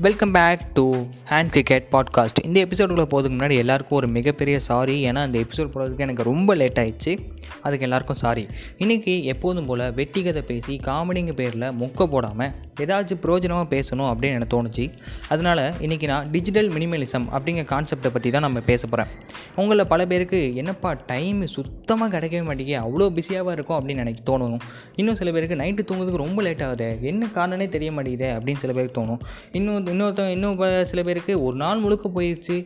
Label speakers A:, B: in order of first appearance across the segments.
A: Welcome back to hand cricket podcast இந்த எபிசோடுக்குள்ளே போகிறதுக்கு முன்னாடி எல்லாருக்கும் ஒரு மிகப்பெரிய சாரி ஏன்னா அந்த எபிசோட் போகிறதுக்கு எனக்கு ரொம்ப லேட் ஆயிடுச்சு. அதுக்கு எல்லாருக்கும் சாரி இன்றைக்கி எப்போதும் போல் வெட்டிகதை பேசி காமெடிங்க பேரில் மொக்க போடாமல் ஏதாச்சும் பிரயோஜனமாக பேசணும் அப்படின்னு எனக்கு தோணுச்சு. அதனால் இன்றைக்கி நான் டிஜிட்டல் மினிமலிசம் அப்படிங்கிற கான்செப்டை பற்றி தான் நம்ம பேச போகிறேன் உங்களில் பல பேருக்கு என்னப்பா டைம் சுத்தமாக கிடைக்கவே மாட்டேங்குது அவ்வளோ பிஸியாகவும் இருக்கும் அப்படின்னு எனக்கு தோணும். இன்னும் சில பேருக்கு நைட்டு தூங்குறதுக்கு ரொம்ப லேட் ஆகுது என்ன காரணனே தெரிய மாட்டேங்குதே அப்படின்னு சில பேருக்கு தோணும். இன்னும் இன்னொருத்தவங்க இன்னும் சில பேருக்கு ஒரு நாள் முழுக்க போயிடுச்சு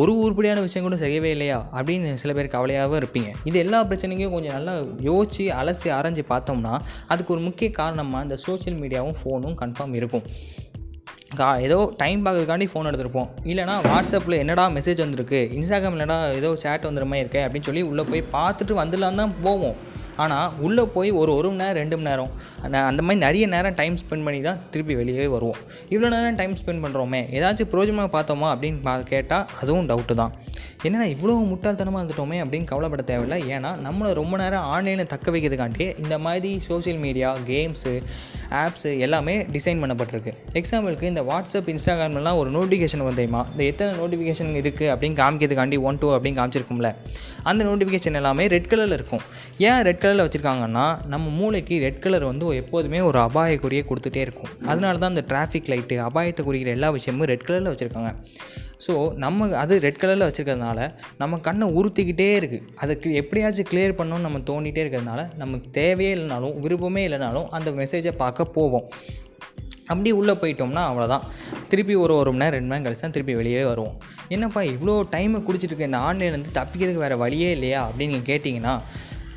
A: ஒரு உருப்படியான விஷயம் கூட செய்யவே இல்லையா அப்படின்னு சில பேர் கவலையாகவும் இருப்பீங்க. இது எல்லா பிரச்சனைக்கும் கொஞ்சம் நல்லா யோசித்து அலசி அரைஞ்சு பார்த்தோம்னா அதுக்கு ஒரு முக்கிய காரணமாக இந்த சோஷியல் மீடியாவும் ஃபோன் ஃபோனும் கன்ஃபார்ம் இருக்கும். கா ஏதோ டைம் பார்க்கறதுக்காண்டி ஃபோன் எடுத்திருப்போம். இல்லைனா வாட்ஸ்அப்பில் என்னடா மெசேஜ் வந்திருக்கு? இன்ஸ்டாகிராம் என்னடா ஏதோ சேட் வந்துடுற மாதிரி இருக்கே அப்படின்னு சொல்லி உள்ளே போய் பார்த்துட்டு வந்துடலாம் தான் போவோம். ஆனால் உள்ளே போய் ஒரு ஒரு மணி நேரம் ரெண்டு மணி நேரம் அந்த- மாதிரி நிறைய நேரம் டைம் ஸ்பெண்ட் பண்ணி தான் திருப்பி வெளியே வருவோம். இவ்வளோ நேரம் டைம் ஸ்பெண்ட் பண்ணுறோமே ஏதாச்சும் பிரோஜனமாக பார்த்தோமா அப்படின்னு பா கேட்டால் அதுவும் டவுட்டு தான். என்னென்னா இவ்வளோ முட்டாள்தனமாக இருந்துட்டோமே அப்படின்னு கவலைப்பட தேவையில்லை. ஏன்னா நம்மளை ரொம்ப நேரம் ஆன்லைனில் தக்க வைக்கிறதுக்காண்டி இந்த மாதிரி சோஷியல் மீடியா கேம்ஸு ஆப்ஸு எல்லாமே டிசைன் பண்ணப்பட்டிருக்கு. எக்ஸாம்பிளுக்கு இந்த வாட்ஸ்அப் இன்ஸ்டாகிராம்லாம் ஒரு நோட்டிஃபிகேஷன் வந்தேமா இந்த எத்தனை நோட்டிஃபிகேஷன் இருக்குது அப்படின்னு காமிக்கிறதுக்காண்டி ஒன் டூ அப்படின்னு காமிச்சிருக்கும்ல. அந்த நோட்டிஃபிகேஷன் எல்லாமே ரெட் கலரில் இருக்கும். ஏன் ரெட் கலரில் வச்சுருக்காங்கன்னா நம்ம மூளைக்கு ரெட் கலர் வந்து எப்போதுமே ஒரு அபாயக்குறியை கொடுத்துட்டே இருக்கும். அதனால தான் இந்த டிராஃபிக் லைட்டு அபாயத்தை குறிக்கிற எல்லா விஷயமும் ரெட் கலரில் வச்சுருக்காங்க. ஸோ நம்ம அது ரெட் கலரில் வச்சுருக்கிறதுனால நம்ம கண்ணை உறுத்திக்கிட்டே இருக்குது அதுக்கு எப்படியாச்சும் கிளியர் பண்ணணும்னு நம்ம தோண்டிகிட்டே இருக்கிறதுனால நமக்கு தேவையே இல்லைனாலும் விருப்பமே இல்லைனாலும் அந்த மெசேஜை பார்க்க போவோம். அப்படி உள்ளே போயிட்டோம்னா அவ்வளோதான் திருப்பி ஒரு ஒரு மணி நேரம் ரெண்டு மணி நேரம் கழிச்சு தான் திருப்பி வெளியே வருவோம். என்னப்பா இவ்வளோ டைமை குடிச்சிட்டு இருக்க இந்த ஆன்லைன்லேருந்து தப்பிக்கிறதுக்கு வேறு வழியே இல்லையா அப்படின்னு நீங்கள் கேட்டிங்கன்னா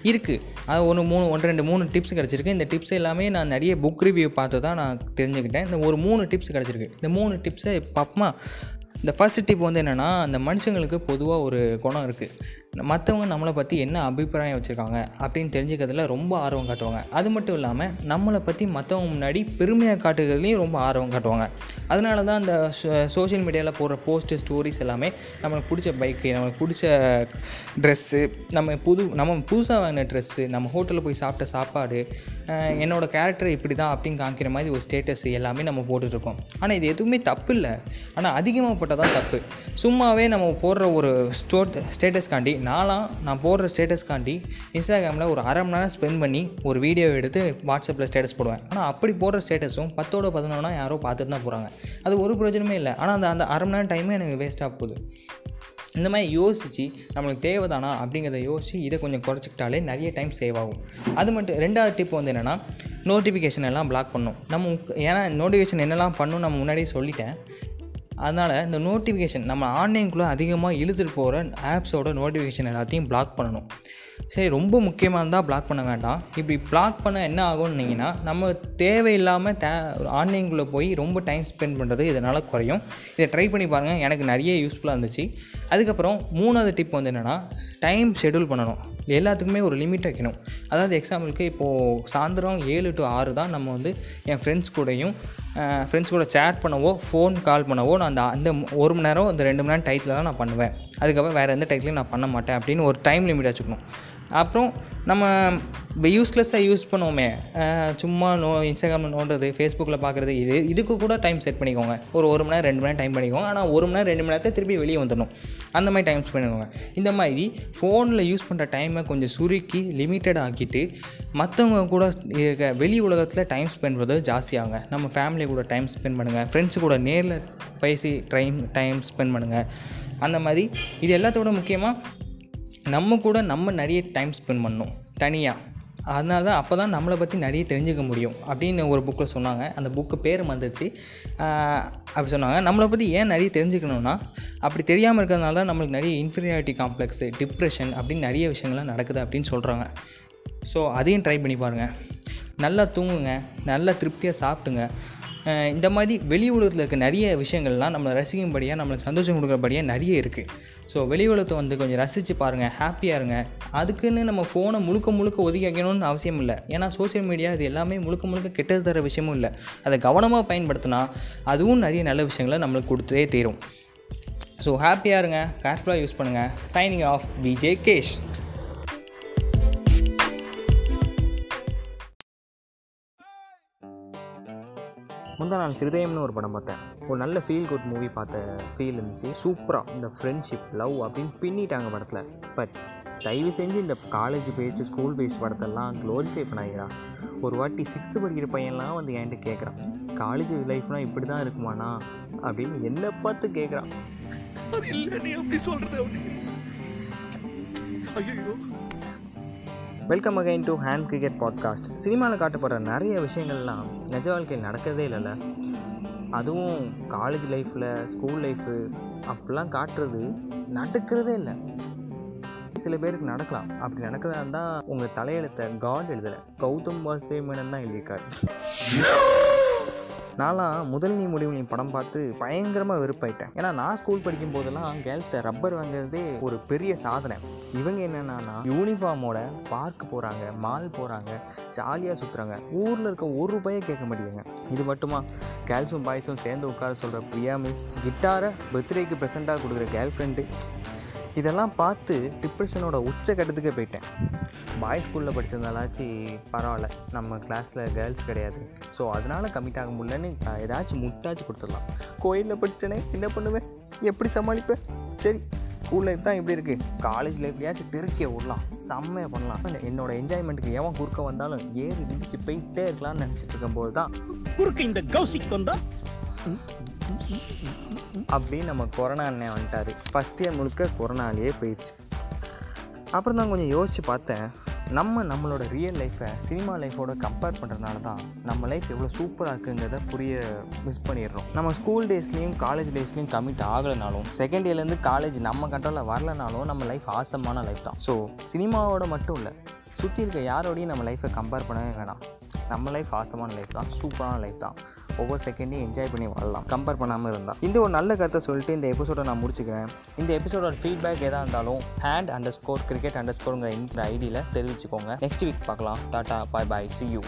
A: இருக்குது அது ஒன்று மூணு ஒன்று ரெண்டு மூணு டிப்ஸ் கிடச்சிருக்கு. இந்த டிப்ஸ் எல்லாமே நான் நிறைய புக் ரிவ்யூ பார்த்து தான் நான் தெரிஞ்சுக்கிட்டேன். இந்த ஒரு மூணு டிப்ஸ் கிடச்சிருக்கு. இந்த மூணு டிப்ஸை பார்ப்போமா இந்த ஃபஸ்ட் டிப் வந்து என்னென்னா அந்த மனுஷங்களுக்கு பொதுவாக ஒரு குணம் இருக்குது மற்றவங்க நம்மளை பற்றி என்ன அபிப்பிராயம் வச்சுருக்காங்க அப்படின்னு தெரிஞ்சுக்கிறதுல ரொம்ப ஆர்வம் காட்டுவாங்க. அது மட்டும் இல்லாமல் நம்மளை பற்றி மற்றவங்க முன்னாடி பெருமையாக காட்டுகிறதுலையும் ரொம்ப ஆர்வம் காட்டுவாங்க. அதனால தான் அந்த சோஷியல் மீடியாவில் போடுற போஸ்ட்டு ஸ்டோரிஸ் எல்லாமே நம்மளுக்கு பிடிச்ச பைக்கு நம்மளுக்கு பிடிச்ச ட்ரெஸ்ஸு நம்ம புது நம்ம புதுசாக வாங்கின ட்ரெஸ்ஸு நம்ம ஹோட்டலில் போய் சாப்பிட்ட சாப்பாடு என்னோடய என்னோட கேரக்டர் இப்படி தான் அப்படின்னு காமிக்கிற மாதிரி ஒரு ஸ்டேட்டஸ் எல்லாமே நம்ம போட்டுட்ருக்கோம் ஆனால் இது எதுவுமே தப்பு இல்லை. ஆனால் அதிகமாக போட்டால் தான் தப்பு. சும்மாவே நம்ம போடுற ஒரு ஸ்டோட் ஸ்டேட்டஸ்காண்டி நான்லாம் நான் போடுற ஸ்டேட்டஸ்காண்டி இன்ஸ்டாகிராமில் ஒரு அரை மணி நேரம் ஸ்பெண்ட் பண்ணி ஒரு வீடியோ எடுத்து வாட்ஸ்அப்பில் ஸ்டேட்டஸ் போடுவேன். ஆனால் அப்படி போடுற ஸ்டேட்டஸும் பத்தோட பதினொன்னா யாரோ பார்த்துட்டு தான் போகிறாங்க அது ஒரு பிரயோஜனமே இல்லை. ஆனால் அந்த அந்த அரை மணி நேரம் டைமே எனக்கு வேஸ்ட்டாக போகுது. இந்த மாதிரி யோசித்து நம்மளுக்கு தேவைதானா அப்படிங்கிறத யோசித்து இதை கொஞ்சம் குறைச்சிக்கிட்டாலே நிறைய டைம் சேவ் ஆகும். அது மட்டும் ரெண்டாவது டிப் வந்து என்னென்னா நோட்டிஃபிகேஷன் எல்லாம் பிளாக் பண்ணணும் நம்ம ஏன்னா நோட்டிஃபிகேஷன் என்னெல்லாம் பண்ணணும் நம்ம முன்னாடியே சொல்லிட்டேன். அதனால் இந்த நோட்டிஃபிகேஷன் நம்ம ஆன்லைனுக்குள்ளே அதிகமாக இழுத்துட்டு போகிற ஆப்ஸோட நோட்டிஃபிகேஷன் எல்லாத்தையும் பிளாக் பண்ணணும். சரி ரொம்ப முக்கியமாக இருந்தால் பிளாக் பண்ண வேண்டாம். இப்படி பிளாக் பண்ண என்ன ஆகும்னீங்கன்னா நம்ம தேவையில்லாமல் தே ஆன்லைனுக்குள்ளே போய் ரொம்ப டைம் ஸ்பெண்ட் பண்ணுறது இதனால் குறையும். இதை ட்ரை பண்ணி பாருங்கள் எனக்கு நிறைய யூஸ்ஃபுல்லாக இருந்துச்சு. அதுக்கப்புறம் மூணாவது டிப் வந்து என்னென்னா டைம் ஷெடியூல் பண்ணணும். எல்லாத்துக்குமே ஒரு லிமிட் வைக்கணும். அதாவது எக்ஸாம்பிளுக்கு இப்போது சாயந்தரம் ஏழு டு ஆறு தான் நம்ம வந்து என் ஃப்ரெண்ட்ஸ் கூடயும் ஃப்ரெண்ட்ஸ் கூட சேட் பண்ணவோ ஃபோன் கால் பண்ணவோ நான் அந்த அந்த ஒரு மணி நேரம் அந்த ரெண்டு மணி நேரம் டயத்தில் தான் நான் பண்ணுவேன். அதுக்கப்புறம் வேறு எந்த டயத்துலையும் நான் பண்ண மாட்டேன் அப்படின்னு ஒரு டைம் லிமிட் வச்சுக்கணும். அப்புறம் நம்ம இப்போ யூஸ்லெஸ்ஸாக யூஸ் பண்ணுவோமே. சும்மா நோ இன்ஸ்டாகிராமில் நோண்டுறது ஃபேஸ்புக்கில் பார்க்குறது இது இதுக்கு கூட டைம் செட் பண்ணிக்கோங்க. ஒரு ஒரு மணி நேரம் ரெண்டு மணி நேரம் டைம் பண்ணிக்கோங்க. ஆனால் ஒரு மணி நேரம் ரெண்டு மணி நேரத்தை திருப்பி வெளியே வந்துடணும். அந்த மாதிரி டைம் ஸ்பெண்ட் பண்ணுவாங்க இந்த மாதிரி ஃபோனில் யூஸ் பண்ணுற டைமை கொஞ்சம் சுருக்கி லிமிட்டட் ஆக்கிட்டு மற்றவங்க கூட இருக்க வெளி உலகத்தில் டைம் ஸ்பெண்ட் பண்ணுறது ஜாஸ்தியாகுங்க நம்ம ஃபேமிலி கூட டைம் ஸ்பெண்ட் பண்ணுங்கள் ஃப்ரெண்ட்ஸ் கூட நேரில் பேசி டைம் டைம் ஸ்பெண்ட் பண்ணுங்கள் அந்த மாதிரி இது எல்லாத்தோட முக்கியமாக நம்ம கூட நம்ம நிறைய டைம் ஸ்பெண்ட் பண்ணணும் தனியாக அதனால தான் அப்போ தான் நம்மளை பற்றி நிறைய தெரிஞ்சுக்க முடியும் அப்படின்னு ஒரு புக்கில் சொன்னாங்க. அந்த புக்கு பேர் வந்துருச்சு. அப்படி சொன்னாங்க. நம்மளை பற்றி ஏன் நிறைய தெரிஞ்சுக்கணுன்னா அப்படி தெரியாமல் இருக்கிறதுனால தான் நம்மளுக்கு நிறைய இன்ஃபீரியாரிட்டி காம்ப்ளெக்ஸு டிப்ரெஷன் அப்படின்னு நிறைய விஷயங்கள்லாம் நடக்குது அப்படின்னு சொல்கிறாங்க ஸோ அதையும் ட்ரை பண்ணி பாருங்கள் நல்லா தூங்குங்க நல்லா திருப்தியாக சாப்பிட்டுங்க இந்த மாதிரி வெளி உலகத்தில் இருக்க நிறைய விஷயங்கள்லாம் நம்மளை ரசிக்கும்படியாக நம்மளுக்கு சந்தோஷம் கொடுக்குறபடியாக நிறைய இருக்குது ஸோ வெளி உலகத்தை வந்து கொஞ்சம் ரசித்து பாருங்கள் ஹாப்பியாக இருங்க. அதுக்குன்னு நம்ம ஃபோனை முழுக்க முழுக்க ஒதுக்கி வைக்கணும்னு அவசியம் இல்லை. ஏன்னா சோஷியல் மீடியா இது எல்லாமே முழுக்க முழுக்க கெட்டது தர விஷயமும் இல்லை. அதை கவனமாக பயன்படுத்தினா அதுவும் நிறைய நல்ல விஷயங்களை நம்மளுக்கு கொடுத்தே தீரும். ஸோ ஹாப்பியாக இருங்க கேர்ஃபுல்லாக யூஸ் பண்ணுங்கள் சைனிங் ஆஃப் விஜே கேஷ் முந்தா நாள் ஹிருதயம்னு ஒரு படம் பார்த்தேன். ஒரு நல்ல ஃபீல் குட் மூவி பார்த்த ஃபீல் இருந்துச்சு. சூப்பராக இந்த ஃப்ரெண்ட்ஷிப் லவ் அப்படின்னு பின்னிட்டாங்க படத்தில். பட் தயவு செஞ்சு இந்த காலேஜ் பேஸ்டு ஸ்கூல் பேஸ்ட் படத்தெல்லாம் க்ளோரிஃபை பண்ணாதீங்கடா. ஒரு வாட்டி சிக்ஸ்த்து படிக்கிற பையன்லாம் வந்து என்கிட்ட கேட்குறான் காலேஜ் லைஃப்னால் இப்படி தான் இருக்குமாண்ணா? அப்படின்னு என்னை பார்த்து கேட்குறான்
B: அது இல்லை நீ அப்படி சொல்றது ஐயோ
A: welcome again to hand cricket podcast சினிமாவில் காட்டப்படுற நிறைய விஷயங்கள்லாம் நிஜ வாழ்க்கையில் நடக்கிறதே இல்லைல்ல. அதுவும் காலேஜ் லைஃப்பில் ஸ்கூல் லைஃபு அப்படிலாம் காட்டுறது நடக்கிறதே இல்லை. சில பேருக்கு நடக்கலாம். அப்படி நடக்கிறதா இருந்தால் உங்கள் தலையெழுத்தை காட் எழுதலை. கௌதம் வாசுதேவ் மேனன் தான் எழுதியிருக்காரு. நான்லாம் முதல் நீ முடிவு நீ படம் பார்த்து பயங்கரமாக வெறுப்பாயிட்டேன். ஏன்னா நான் ஸ்கூல் படிக்கும் போதெல்லாம் கேர்ள்ஸ்ட ரப்பர் வாங்குறதே ஒரு பெரிய சாதனை. இவங்க என்னென்னா யூனிஃபார்மோட பார்க் போகிறாங்க மால் போகிறாங்க ஜாலியாக சுற்றுறாங்க ஊரில் இருக்க ஒரு ரூபாயே கேட்க மாட்டேங்க இது மட்டுமா? கேர்ள்ஸும் பாய்ஸும் சேர்ந்து உட்கார சொல்கிற பிரியா மிஸ் கிட்டாரை பர்த்டேக்கு ப்ரெசெண்ட்டாக கொடுக்குற கேர்ள் ஃப்ரெண்டு இதெல்லாம் பார்த்து டிப்ரெஷனோட உச்சக்கட்டத்துக்கே போயிட்டேன். பாய்ஸ் ஸ்கூலில் படித்ததாலாச்சு பரவாயில்ல. நம்ம கிளாஸில் கேர்ள்ஸ் கிடையாது. ஸோ அதனால் கம்மிட் ஆக முடியலன்னு ஏதாச்சும் முட்டாச்சு கொடுத்துடலாம். கோயிலில் படிச்சிட்டேனே என்ன பண்ணுவேன் எப்படி சமாளிப்பேன் சரி ஸ்கூல் லைஃப் தான் இப்படி இருக்குது காலேஜ் லைஃப்லையாச்சும் திருக்கிய விடலாம். செம்மையாக பண்ணலாம். இல்ல, என்னோட என்ஜாய்மெண்ட்டுக்கு எவன் குறுக்க வந்தாலும் ஏறி மிதிச்சு போயிட்டே இருக்கலாம்னு நினச்சிட்டு இருக்கும்போது தான்
C: குறுக்கு இந்த கௌசிக்கு வந்தால்
A: அப்படின்னு நம்ம கொரோனா அண்ணன் வந்துட்டார். ஃபஸ்ட் இயர் முழுக்க கொரோனாலேயே போயிடுச்சு அப்புறம் தான் கொஞ்சம் யோசித்து பார்த்தேன். நம்ம நம்மளோட ரியல் லைஃப்பை சினிமா லைஃபோட கம்பேர் பண்ணுறதுனால தான் நம்ம லைஃப் எவ்வளோ சூப்பராக இருக்குங்கிறத புரிய மிஸ் பண்ணிடுறோம். நம்ம ஸ்கூல் டேஸ்லேயும் காலேஜ் டேஸ்லேயும் கமிட் ஆகலைனாலும் செகண்ட் இயர்லேருந்து காலேஜ் நம்ம கண்ட்ரோலில் வரலனாலும் நம்ம லைஃப் ஆசமான லைஃப் தான். ஸோ சினிமாவோட மட்டும் இல்லை சுற்றி இருக்க யாரோடையும் நம்ம லைஃப்பை கம்பேர் பண்ணவே வேணாம். நம்ம லைஃப் ஆசமான லைஃப் தான் சூப்பரான லைஃப் தான். ஒவ்வொரு செகண்டையும் என்ஜாய் பண்ணி வாழலாம் கம்பேர் பண்ணாமல் இருந்தால் இந்த ஒரு நல்ல கருத்தை சொல்லிட்டு இந்த எபிசோடை நான் முடிச்சுக்கிறேன். இந்த எபிசோடோட ஃபீட்பேக் எதாக இருந்தாலும் hand under score cricket under ஸ்கோருங்கிற இந்த ஐடியில் தெரிவிச்சுக்கோங்க. நெக்ஸ்ட் வீக் பார்க்கலாம். Tata bye bye see you